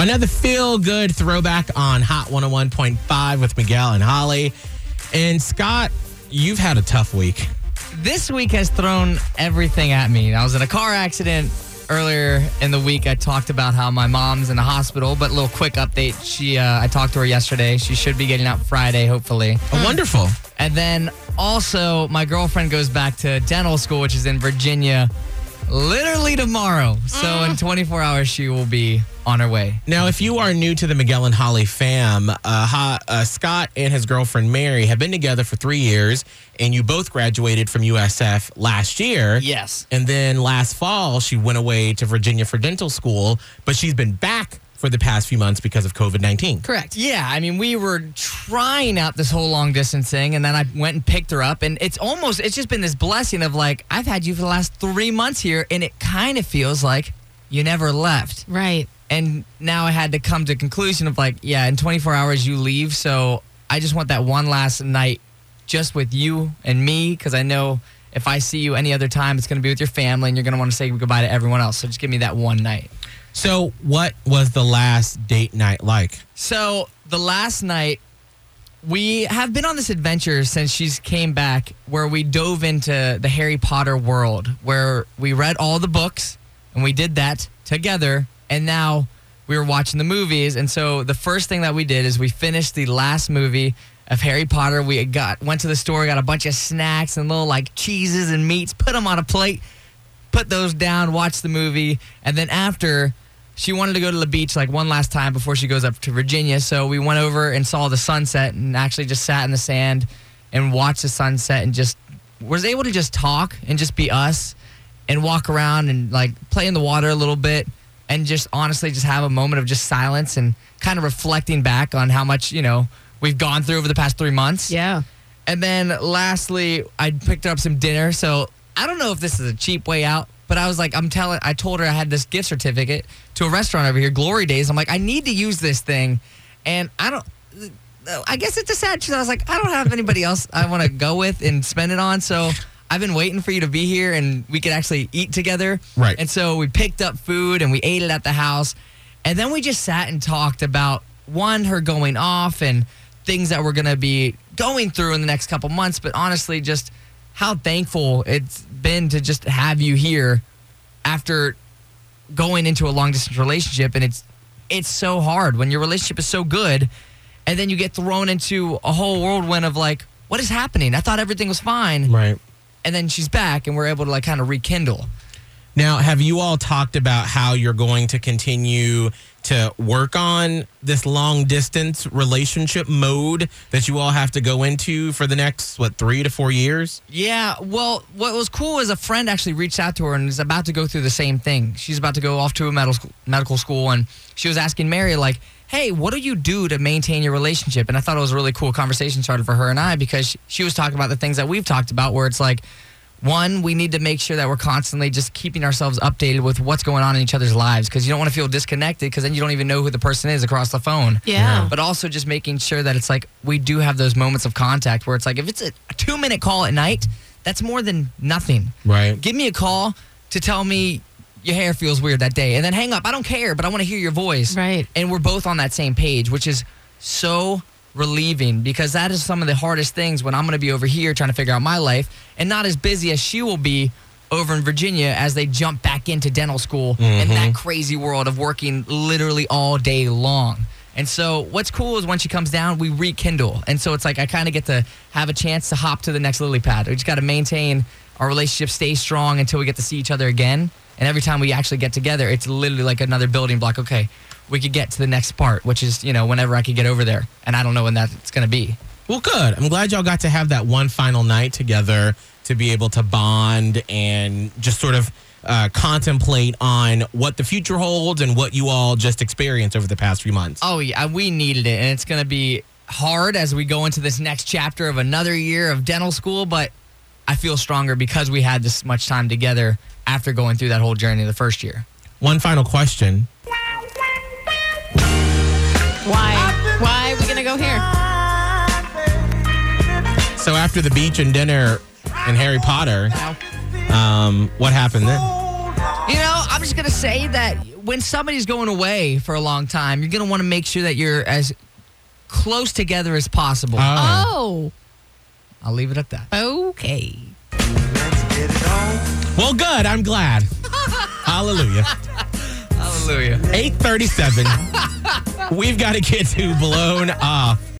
Another feel good throwback on Hot 101.5 with Miguel and Holly. And Scott, you've had a tough week. This week has thrown everything at me. I was in a car accident earlier in the week. I talked about how my mom's in the hospital, but a little quick update. She, uh, I talked to her yesterday. She should be getting out Friday, hopefully. Oh, wonderful. And then also, my girlfriend goes back to dental school, which is in Virginia, literally tomorrow. So in 24 hours, she will be on her way. Now, if you are new to the Miguel and Holly fam, uh, ha, uh, Scott and his girlfriend Mary have been together for three years, and you both graduated from USF last year. Yes. And then last fall, she went away to Virginia for dental school, but she's been back for the past few months because of COVID 19. Correct. Yeah, I mean, we were trying out this whole long distance thing, and then I went and picked her up, and it's almost, it's just been this blessing of like, I've had you for the last three months here, and it kind of feels like you never left. Right. And now I had to come to a conclusion of like, yeah, in 24 hours you leave, so I just want that one last night just with you and me, because I know if I see you any other time, it's going to be with your family, and you're going to want to say goodbye to everyone else. So just give me that one night. So, what was the last date night like? So the last night, we have been on this adventure since she's came back, where we dove into the Harry Potter world, where we read all the books, and we did that together. And now we were watching the movies, and so the first thing that we did is we finished the last movie of Harry Potter. We got went to the store, got a bunch of snacks and little like cheeses and meats, put them on a plate, put those down, watch the movie, and then after she wanted to go to the beach like one last time before she goes up to Virginia. So we went over and saw the sunset and actually just sat in the sand and watched the sunset and just was able to just talk and just be us and walk around and like play in the water a little bit and just honestly just have a moment of just silence and kind of reflecting back on how much, you know, we've gone through over the past three months. Yeah. And then lastly, I picked up some dinner. So I don't know if this is a cheap way out, but I was like, I'm telling, I told her I had this gift certificate to a restaurant over here, Glory Days. I'm like, I need to use this thing. And I don't, I guess it's a sad truth. I was like, I don't have anybody else I want to go with and spend it on. So I've been waiting for you to be here and we could actually eat together. Right. And so we picked up food and we ate it at the house. And then we just sat and talked about one, her going off and things that we're going to be going through in the next couple months. But honestly, just how thankful it's been to just have you here after going into a long distance relationship. And it's, it's so hard when your relationship is so good. And then you get thrown into a whole whirlwind of like, what is happening? I thought everything was fine. Right. And then she's back and we're able to like kind of rekindle. Now, have you all talked about how you're going to continue to work on this long distance relationship mode that you all have to go into for the next, what, three to four years? Yeah, well, what was cool is a friend actually reached out to her and is about to go through the same thing. She's about to go off to a medical school, medical school, and she was asking Mary like, "Hey, what do you do to maintain your relationship?" And I thought it was a really cool conversation started for her and I because she was talking about the things that we've talked about, where it's like. One, we need to make sure that we're constantly just keeping ourselves updated with what's going on in each other's lives because you don't want to feel disconnected because then you don't even know who the person is across the phone Yeah. but also just making sure that it's like we do have those moments of contact where it's like if it's a, a two minute call at night, that's more than nothing. Right. Give me a call to tell me your hair feels weird that day and then hang up. I don't care, but I want to hear your voice. Right. And we're both on that same page, which is so relieving because that is some of the hardest things when I'm going to be over here trying to figure out my life and not as busy as she will be over in Virginia as they jump back into dental school in that mm-hmm. crazy world of working literally all day long. And so what's cool is when she comes down, we rekindle. And so it's like I kind of get to have a chance to hop to the next lily pad. We just got to maintain our relationship, stay strong until we get to see each other again. And every time we actually get together, it's literally like another building block. Okay, we could get to the next part, which is, you know, whenever I could get over there. And I don't know when that's going to be. Well, good. I'm glad y'all got to have that one final night together to be able to bond and just sort of uh, contemplate on what the future holds and what you all just experienced over the past few months. Oh yeah, we needed it, and it's going to be hard as we go into this next chapter of another year of dental school. But I feel stronger because we had this much time together after going through that whole journey the first year. One final question. Why? Why are we gonna go here? So after the beach and dinner and Harry Potter, um, what happened then? You know, I'm just gonna say that when somebody's going away for a long time, you're gonna want to make sure that you're as close together as possible. Oh. Oh, I'll leave it at that. okay. Well, good. I'm glad. Hallelujah. Hallelujah. 837. We've got to get to blown off.